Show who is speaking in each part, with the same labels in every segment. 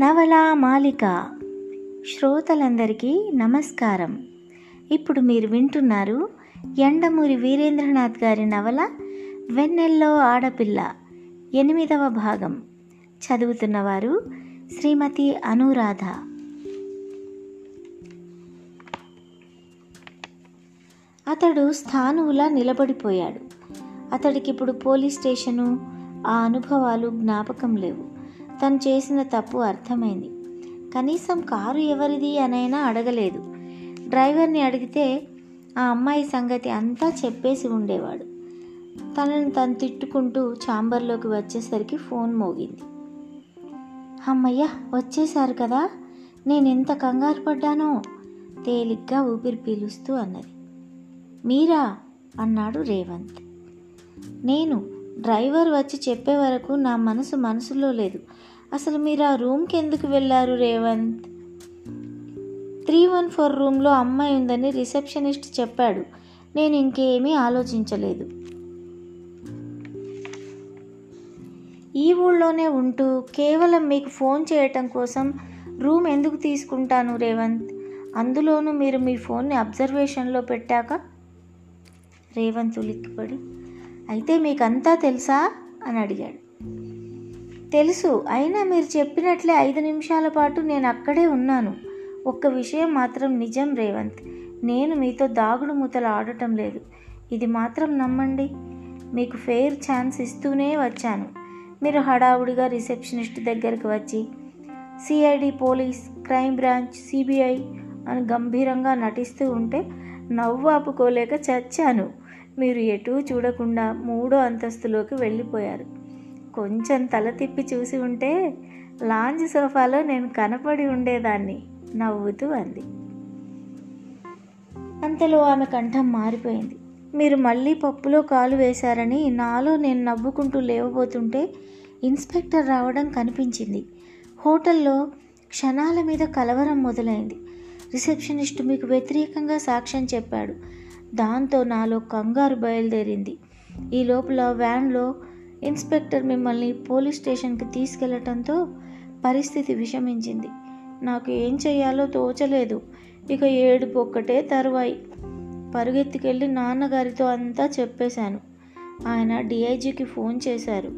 Speaker 1: నవలా మాలిక శ్రోతలందరికీ నమస్కారం. ఇప్పుడు మీరు వింటున్నారు ఎండమూరి వీరేంద్రనాథ్ గారి నవల వెన్నెల్లో ఆడపిల్ల ఎనిమిదవ భాగం. చదువుతున్నవారు శ్రీమతి అనురాధ. అతడు స్థానువులా నిలబడిపోయాడు. అతడికి ఇప్పుడు పోలీస్ స్టేషను ఆ అనుభవాలు జ్ఞాపకం లేవు. తను చేసిన తప్పు అర్థమైంది. కనీసం కారు ఎవరిది అనైనా అడగలేదు. డ్రైవర్ని అడిగితే ఆ అమ్మాయి సంగతి అంతా చెప్పేసి ఉండేవాడు. తనను తను తిట్టుకుంటూ ఛాంబర్లోకి వచ్చేసరికి ఫోన్ మోగింది. అమ్మయ్య వచ్చేశారు కదా. నేను ఎంత కంగారు పడ్డానో తేలిగ్గా ఊపిరి పీలుస్తూ అన్నది. మీరా? అన్నాడు రేవంత్. నేను డ్రైవర్ వచ్చి చెప్పే వరకు నా మనసు మనసులో లేదు. అసలు మీరు ఆ రూమ్కి ఎందుకు వెళ్ళారు రేవంత్? త్రీ వన్ ఫోర్ రూమ్లో అమ్మాయి ఉందని రిసెప్షనిస్ట్ చెప్పాడు. నేను ఇంకేమీ ఆలోచించలేదు. ఈ ఊళ్ళోనే ఉంటూ కేవలం మీకు ఫోన్ చేయటం కోసం రూమ్ ఎందుకు తీసుకుంటాను రేవంత్? అందులోనూ మీరు మీ ఫోన్ని అబ్జర్వేషన్లో పెట్టాక? రేవంత్ ఉలిక్కిపడి అయితే మీకంతా తెలుసా? అని అడిగాడు. తెలుసు అయినా మీరు చెప్పినట్లే ఐదు నిమిషాల పాటు నేను అక్కడే ఉన్నాను. ఒక్క విషయం మాత్రం నిజం రేవంత్. నేను మీతో దాగుడు మూతలు ఆడటం లేదు. ఇది మాత్రం నమ్మండి. మీకు ఫెయిర్ ఛాన్స్ ఇస్తూనే వచ్చాను. మీరు హడావుడిగా రిసెప్షనిస్ట్ దగ్గరికి వచ్చి CID police crime branch CBI అని గంభీరంగా నటిస్తూ ఉంటే నవ్వు ఆపుకోలేక చచ్చాను. మీరు ఎటూ చూడకుండా మూడో అంతస్తులోకి వెళ్ళిపోయారు. కొంచెం తల తిప్పి చూసి ఉంటే లాంజ్ సోఫాలో నేను కనపడి ఉండేదాన్ని నవ్వుతూ అంది. అంతలో ఆమె కంఠం మారిపోయింది. మీరు మళ్ళీ పప్పులో కాలు వేశారని నాలో నేను నవ్వుకుంటూ లేవబోతుంటే ఇన్స్పెక్టర్ రావడం కనిపించింది. హోటల్లో క్షణాల మీద కలవరం మొదలైంది. రిసెప్షనిస్ట్ మీకు వ్యతిరేకంగా సాక్ష్యం చెప్పాడు. దాంతో నాలో కంగారు బయలుదేరింది. ఈ లోపల వ్యాన్లో ఇన్స్పెక్టర్ మిమ్మల్ని పోలీస్ స్టేషన్కి తీసుకెళ్ళటంతో పరిస్థితి విషమించింది. నాకు ఏం చెయ్యాలో తోచలేదు. ఇక ఏడుపు ఒక్కటే తరువాయి. పరుగెత్తుకెళ్ళి నాన్నగారితో అంతా చెప్పేశాను. ఆయన డిఐజీకి ఫోన్ చేశారు.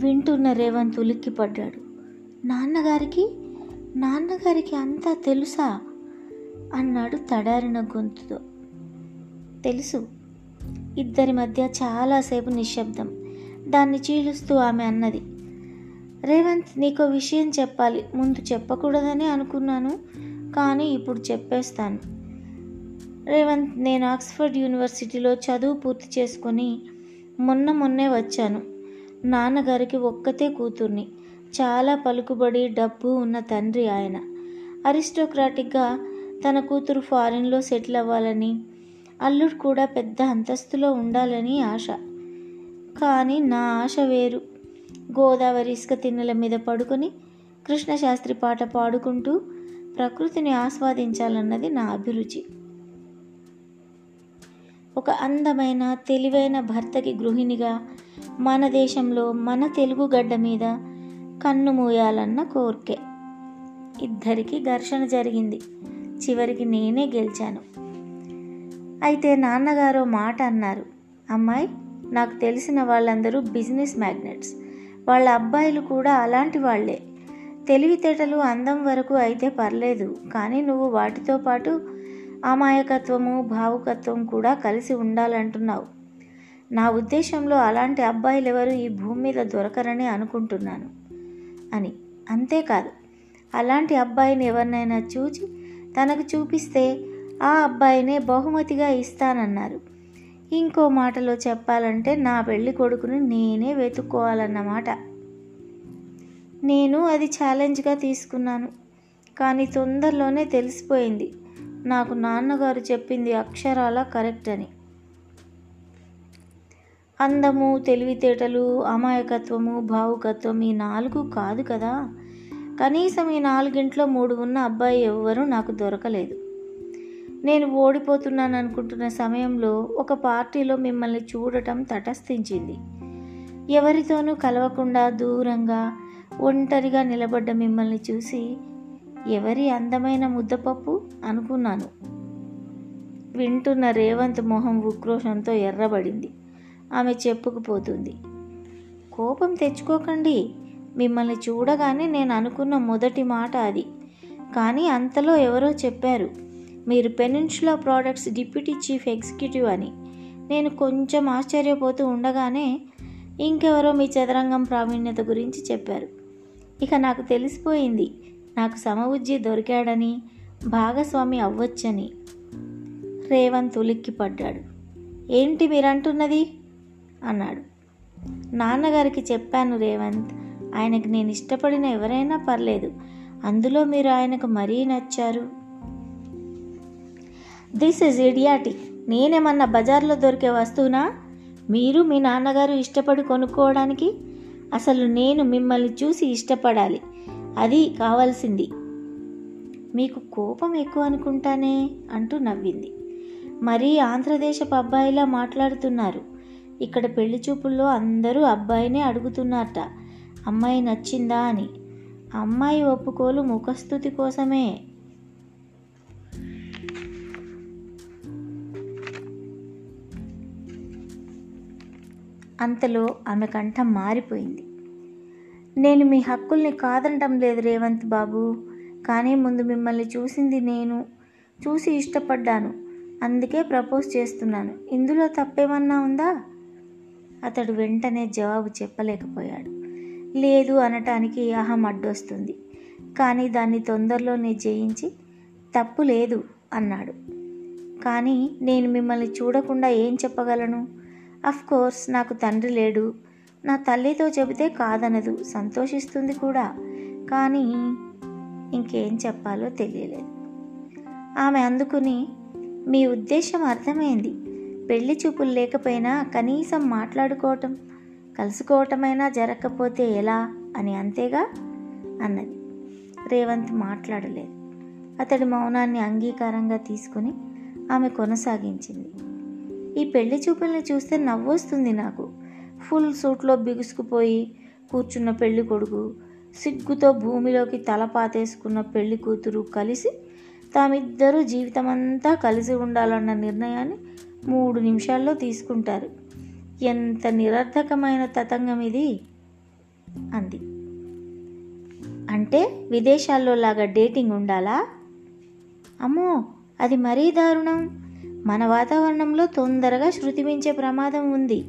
Speaker 1: వింటున్న రేవంత్ ఉలిక్కిపడ్డాడు. నాన్నగారికి? నాన్నగారికి అంతా తెలుసా? అన్నాడు తడారిన గొంతుతో. తెలుసు ఇద్దరి మధ్య చాలాసేపు నిశ్శబ్దం. దాన్ని చీలుస్తూ ఆమె అన్నది రేవంత్ నీకు విషయం చెప్పాలి. ముందు చెప్పకూడదని అనుకున్నాను కానీ ఇప్పుడు చెప్పేస్తాను. రేవంత్ నేను ఆక్స్ఫర్డ్ యూనివర్సిటీలో చదువు పూర్తి చేసుకొని మొన్న మొన్నే వచ్చాను. నాన్నగారికి ఒక్కతే కూతుర్ని. చాలా పలుకుబడి డబ్బు ఉన్న తండ్రి ఆయన. అరిస్టోక్రాటిక్గా తన కూతురు ఫారిన్లో సెటిల్ అవ్వాలని అల్లుడు కూడా పెద్ద అంతస్తులో ఉండాలని ఆశ. కానీ నా ఆశ వేరు. గోదావరి ఇసుక తిన్నెల మీద పడుకొని కృష్ణశాస్త్రి పాట పాడుకుంటూ ప్రకృతిని ఆస్వాదించాలన్నది నా అభిరుచి. ఒక అందమైన తెలివైన భర్తకి గృహిణిగా మన దేశంలో మన తెలుగు గడ్డ మీద కన్ను మూయాలన్న కోరికే. ఇద్దరికి ఘర్షణ జరిగింది. చివరికి నేనే గెలిచాను. అయితే నాన్నగారు మాట అన్నారు. అమ్మాయి నాకు తెలిసిన వాళ్ళందరూ బిజినెస్ మ్యాగ్నెట్స్. వాళ్ళ అబ్బాయిలు కూడా అలాంటి వాళ్ళే తెలివితేటలు అందం వరకు అయితే పర్లేదు కానీ నువ్వు వాటితో పాటు అమాయకత్వము భావుకత్వం కూడా కలిసి ఉండాలంటున్నావు. నా ఉద్దేశంలో అలాంటి అబ్బాయిలు ఎవరు ఈ భూమి మీద దొరకరని అనుకుంటున్నాను అని. అంతేకాదు అలాంటి అబ్బాయిని ఎవరినైనా చూచి తనకు చూపిస్తే ఆ అబ్బాయినే బహుమతిగా ఇస్తానన్నారు. ఇంకో మాటలో చెప్పాలంటే నా పెళ్ళి కొడుకును నేనే వెతుక్కోవాలన్నమాట. నేను అది ఛాలెంజ్గా తీసుకున్నాను. కానీ తొందరలోనే తెలిసిపోయింది. నాకు నాన్నగారు చెప్పింది అక్షరాల కరెక్ట్ అని. అందము తెలివితేటలు అమాయకత్వము భావుకత్వం ఈ నాలుగు కాదు కదా. కనీసం ఈ నాలుగింట్లో మూడు ఉన్న అబ్బాయి ఎవ్వరూ నాకు దొరకలేదు. నేను ఓడిపోతున్నాను అనుకుంటున్న సమయంలో ఒక పార్టీలో మిమ్మల్ని చూడటం తటస్థించింది. ఎవరితోనూ కలవకుండా దూరంగా ఒంటరిగా నిలబడ్డ మిమ్మల్ని చూసి ఎవరి అందమైన ముద్దపప్పు అనుకున్నాను. వింటున్న రేవంత్ మొహం ఉక్రోషంతో ఎర్రబడింది. ఆమె చెప్పుకుపోతుంది కోపం తెచ్చుకోకండి. మిమ్మల్ని చూడగానే నేను అనుకున్న మొదటి మాట అది. కానీ అంతలో ఎవరో చెప్పారు మీరు peninsula products deputy chief executive అని. నేను కొంచెం ఆశ్చర్యపోతూ ఉండగానే ఇంకెవరో మీ చదరంగం ప్రావీణ్యత గురించి చెప్పారు. ఇక నాకు తెలిసిపోయింది నాకు సమవుజ్జి దొరికాడని భాగస్వామి అవ్వచ్చని. రేవంత్ ఉలిక్కిపడ్డాడు. ఏంటి మీరంటున్నది? అన్నాడు. నాన్నగారికి చెప్పాను రేవంత్ ఆయనకు నేను ఇష్టపడిన ఎవరైనా పర్లేదు. అందులో మీరు ఆయనకు మరీ నచ్చారు. దిస్ ఇస్ ఇడియాటిక్ నేనేమన్నా బజార్లో దొరికే వస్తువునా? మీరు మీ నాన్నగారు ఇష్టపడి కొనుక్కోవడానికి? అసలు నేను మిమ్మల్ని చూసి ఇష్టపడాలి. అది కావాల్సింది. మీకు కోపం ఎక్కువ అనుకుంటానే అంటూ నవ్వింది. మరీ ఆంధ్రదేశపు అబ్బాయిలా మాట్లాడుతున్నారు. ఇక్కడ పెళ్ళి చూపుల్లో అందరూ అబ్బాయినే అడుగుతున్నారట. అమ్మాయి నచ్చిందా అని. అమ్మాయి ఒప్పుకోలు ముఖస్థుతి కోసమే. అంతలో ఆమె కంఠం మారిపోయింది. నేను మీ హక్కుల్ని కాదనటం లేదు రేవంత్ బాబు. కానీ ముందు మిమ్మల్ని చూసింది నేను. చూసి ఇష్టపడ్డాను. అందుకే ప్రపోజ్ చేస్తున్నాను. ఇందులో తప్పేమన్నా ఉందా? అతడు వెంటనే జవాబు చెప్పలేకపోయాడు. లేదు అనటానికి అహం అడ్డొస్తుంది. కానీ దాన్ని తొందరలోనే జయించి తప్పు లేదు అన్నాడు. కానీ నేను మిమ్మల్ని చూడకుండా ఏం చెప్పగలను? అఫ్ కోర్స్ నాకు తండ్రి లేడు. నా తల్లితో చెబితే కాదనదు. సంతోషిస్తుంది కూడా. కానీ ఇంకేం చెప్పాలో తెలియలేదు. ఆమె అందుకుని మీ ఉద్దేశం అర్థమైంది. పెళ్ళి చూపులు లేకపోయినా కనీసం మాట్లాడుకోవటం కలుసుకోవటమైనా జరగకపోతే ఎలా అని అంతేగా? అన్నది. రేవంత్ మాట్లాడలేదు. అతడి మౌనాన్ని అంగీకారంగా తీసుకుని ఆమె కొనసాగించింది. ఈ పెళ్ళి చూపుల్ని చూస్తే నవ్వొస్తుంది నాకు. ఫుల్ సూట్లో బిగుసుకుపోయి కూర్చున్న పెళ్ళి కొడుకు సిగ్గుతో భూమిలోకి తల పాతేసుకున్న పెళ్ళి కూతురు కలిసి తామిద్దరూ జీవితమంతా కలిసి ఉండాలన్న నిర్ణయాన్ని మూడు నిమిషాల్లో తీసుకుంటారు. ఎంత నిరర్ధకమైన తతంగం ఇది అంది. అంటే విదేశాల్లో లాగా డేటింగ్ ఉండాలా? అమ్మో అది మరీ దారుణం. మన వాతావరణంలో తొందరగా శృతి మించే ప్రమాదం ఉంది.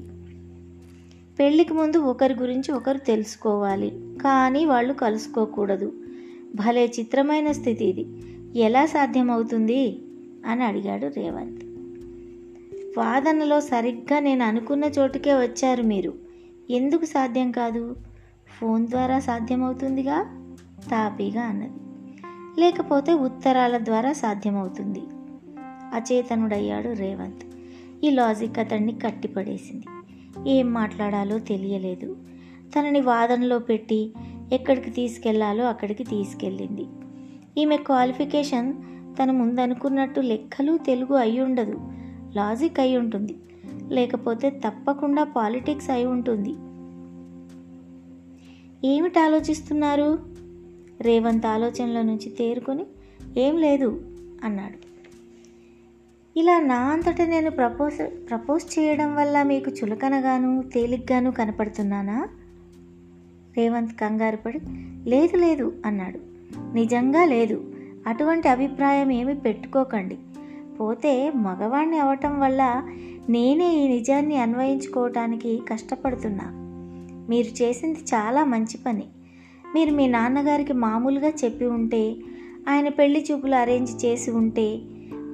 Speaker 1: పెళ్ళికి ముందు ఒకరి గురించి ఒకరు తెలుసుకోవాలి. కానీ వాళ్ళు కలుసుకోకూడదు. భలే చిత్రమైన స్థితి ఇది. ఎలా సాధ్యమవుతుంది? అని అడిగాడు రేవంత్. వాదనలో సరిగ్గా నేను అనుకున్న చోటుకే వచ్చారు మీరు. ఎందుకు సాధ్యం కాదు? ఫోన్ ద్వారా సాధ్యమవుతుందిగా? తాపీగా అన్నది. లేకపోతే ఉత్తరాల ద్వారా సాధ్యమవుతుంది. అచేతనుడయ్యాడు రేవంత్. ఈ లాజిక్ అతన్ని కట్టిపడేసింది. ఏం మాట్లాడాలో తెలియలేదు. తనని వాదనలో పెట్టి ఎక్కడికి తీసుకెళ్ళాలో అక్కడికి తీసుకెళ్ళింది. ఈమె క్వాలిఫికేషన్ తన ముందనుకున్నట్టు లెక్కలు తెలుగు అయి ఉండదు లాజిక్ అయి ఉంటుంది. లేకపోతే తప్పకుండా పాలిటిక్స్ అయి ఉంటుంది. ఏమిటి ఆలోచిస్తున్నారు? రేవంత్ ఆలోచనల నుంచి తేరుకొని ఏం లేదు అన్నాడు. ఇలా నా అంతటా నేను ప్రపోజ్ ప్రపోజ్ చేయడం వల్ల మీకు చులకనగాను తేలిగ్గాను కనపడుతున్నానా? రేవంత్ కంగారు పడి లేదు లేదు అన్నాడు. నిజంగా లేదు. అటువంటి అభిప్రాయం ఏమి పెట్టుకోకండి. పోతే మగవాణ్ణి అవటం వల్ల నేనే ఈ నిజాన్ని అన్వయించుకోవటానికి కష్టపడుతున్నా. మీరు చేసింది చాలా మంచి పని. మీరు మీ నాన్నగారికి మామూలుగా చెప్పి ఉంటే ఆయన పెళ్ళి చూపులు అరేంజ్ చేసి ఉంటే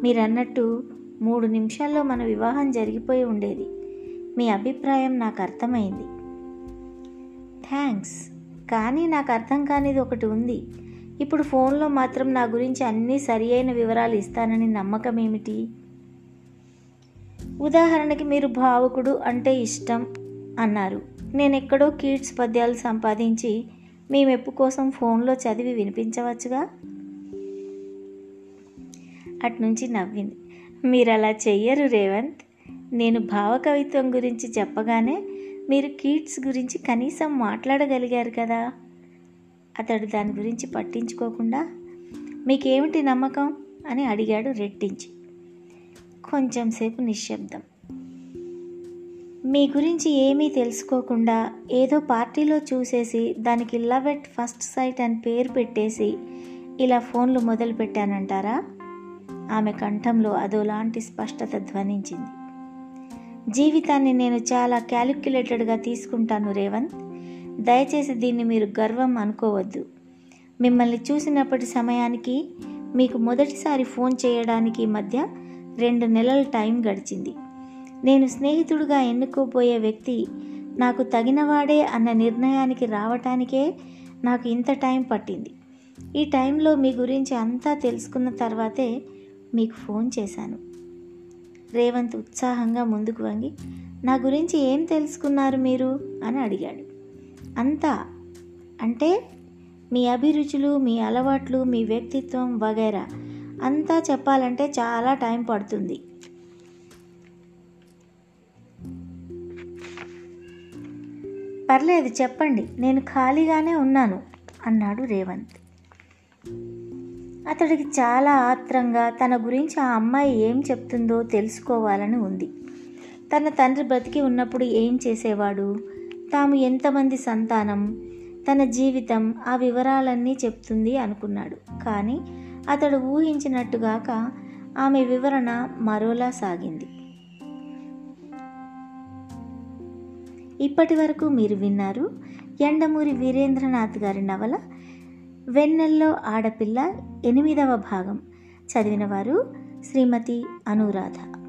Speaker 1: మీరన్నట్టు మూడు నిమిషాల్లో మన వివాహం జరిగిపోయి ఉండేది. మీ అభిప్రాయం నాకు అర్థమైంది. థ్యాంక్స్. కానీ నాకు అర్థం కానిది ఒకటి ఉంది. ఇప్పుడు ఫోన్లో మాత్రం నా గురించి అన్నీ సరి అయిన వివరాలు ఇస్తానని నమ్మకం ఏమిటి ఉదాహరణకి మీరు భావకుడు అంటే ఇష్టం అన్నారు. నేను ఎక్కడో కీడ్స్ పద్యాలు సంపాదించి మీ మెప్పు కోసం ఫోన్లో చదివి వినిపించవచ్చుగా? అట్నుంచి నవ్వింది. మీరు అలా చెయ్యరు రేవంత్. నేను భావకవిత్వం గురించి చెప్పగానే మీరు కీడ్స్ గురించి కనీసం మాట్లాడగలిగారు కదా? అతడు దాని గురించి పట్టించుకోకుండా మీకేమిటి నమ్మకం? అని అడిగాడు రెట్టించి. కొంచెం సేపు నిశ్శబ్దం. మీ గురించి ఏమీ తెలుసుకోకుండా ఏదో పార్టీలో చూసేసి దానికి లవ్ ఎట్ ఫస్ట్ సైట్ అని పేరు పెట్టేసి ఇలా ఫోన్లు మొదలు పెట్టానంటారా? ఆమె కంఠంలో అదోలాంటి స్పష్టత ధ్వనించింది. జీవితాన్ని నేను చాలా క్యాలిక్యులేటెడ్గా తీసుకుంటాను రేవంత్. దయచేసి దీన్ని మీరు గర్వం అనుకోవద్దు. మిమ్మల్ని చూసినప్పటి సమయానికి మీకు మొదటిసారి ఫోన్ చేయడానికి మధ్య రెండు నెలల టైం గడిచింది. నేను స్నేహితుడిగా ఎన్నుకోబోయే వ్యక్తి నాకు తగినవాడే అన్న నిర్ణయానికి రావటానికే నాకు ఇంత టైం పట్టింది. ఈ టైంలో మీ గురించి అంతా తెలుసుకున్న తర్వాతే మీకు ఫోన్ చేశాను. రేవంత్ ఉత్సాహంగా ముందుకు వంగి నా గురించి ఏం తెలుసుకున్నారు మీరు? అని అడిగాడు. అంతా. అంటే మీ అభిరుచులు మీ అలవాట్లు మీ వ్యక్తిత్వం వగైరా. అంతా చెప్పాలంటే చాలా టైం పడుతుంది. పర్లేదు చెప్పండి. నేను ఖాళీగానే ఉన్నాను అన్నాడు రేవంత్. అతడికి చాలా ఆత్రంగా తన గురించి ఆ అమ్మాయి ఏం చెప్తుందో తెలుసుకోవాలని ఉంది. తన తండ్రి బ్రతికి ఉన్నప్పుడు ఏం చేసేవాడు? తాము ఎంతమంది సంతానం? తన జీవితం ఆ వివరాలన్నీ చెప్తుంది అనుకున్నాడు. కానీ అతడు ఊహించినట్టుగాక ఆమె వివరణ మరోలా సాగింది. ఇప్పటి వరకు మీరు విన్నారు ఎండమూరి వీరేంద్రనాథ్ గారి నవల వెన్నెల్లో ఆడపిల్ల ఎనిమిదవ భాగం. చదివినవారు శ్రీమతి అనురాధ.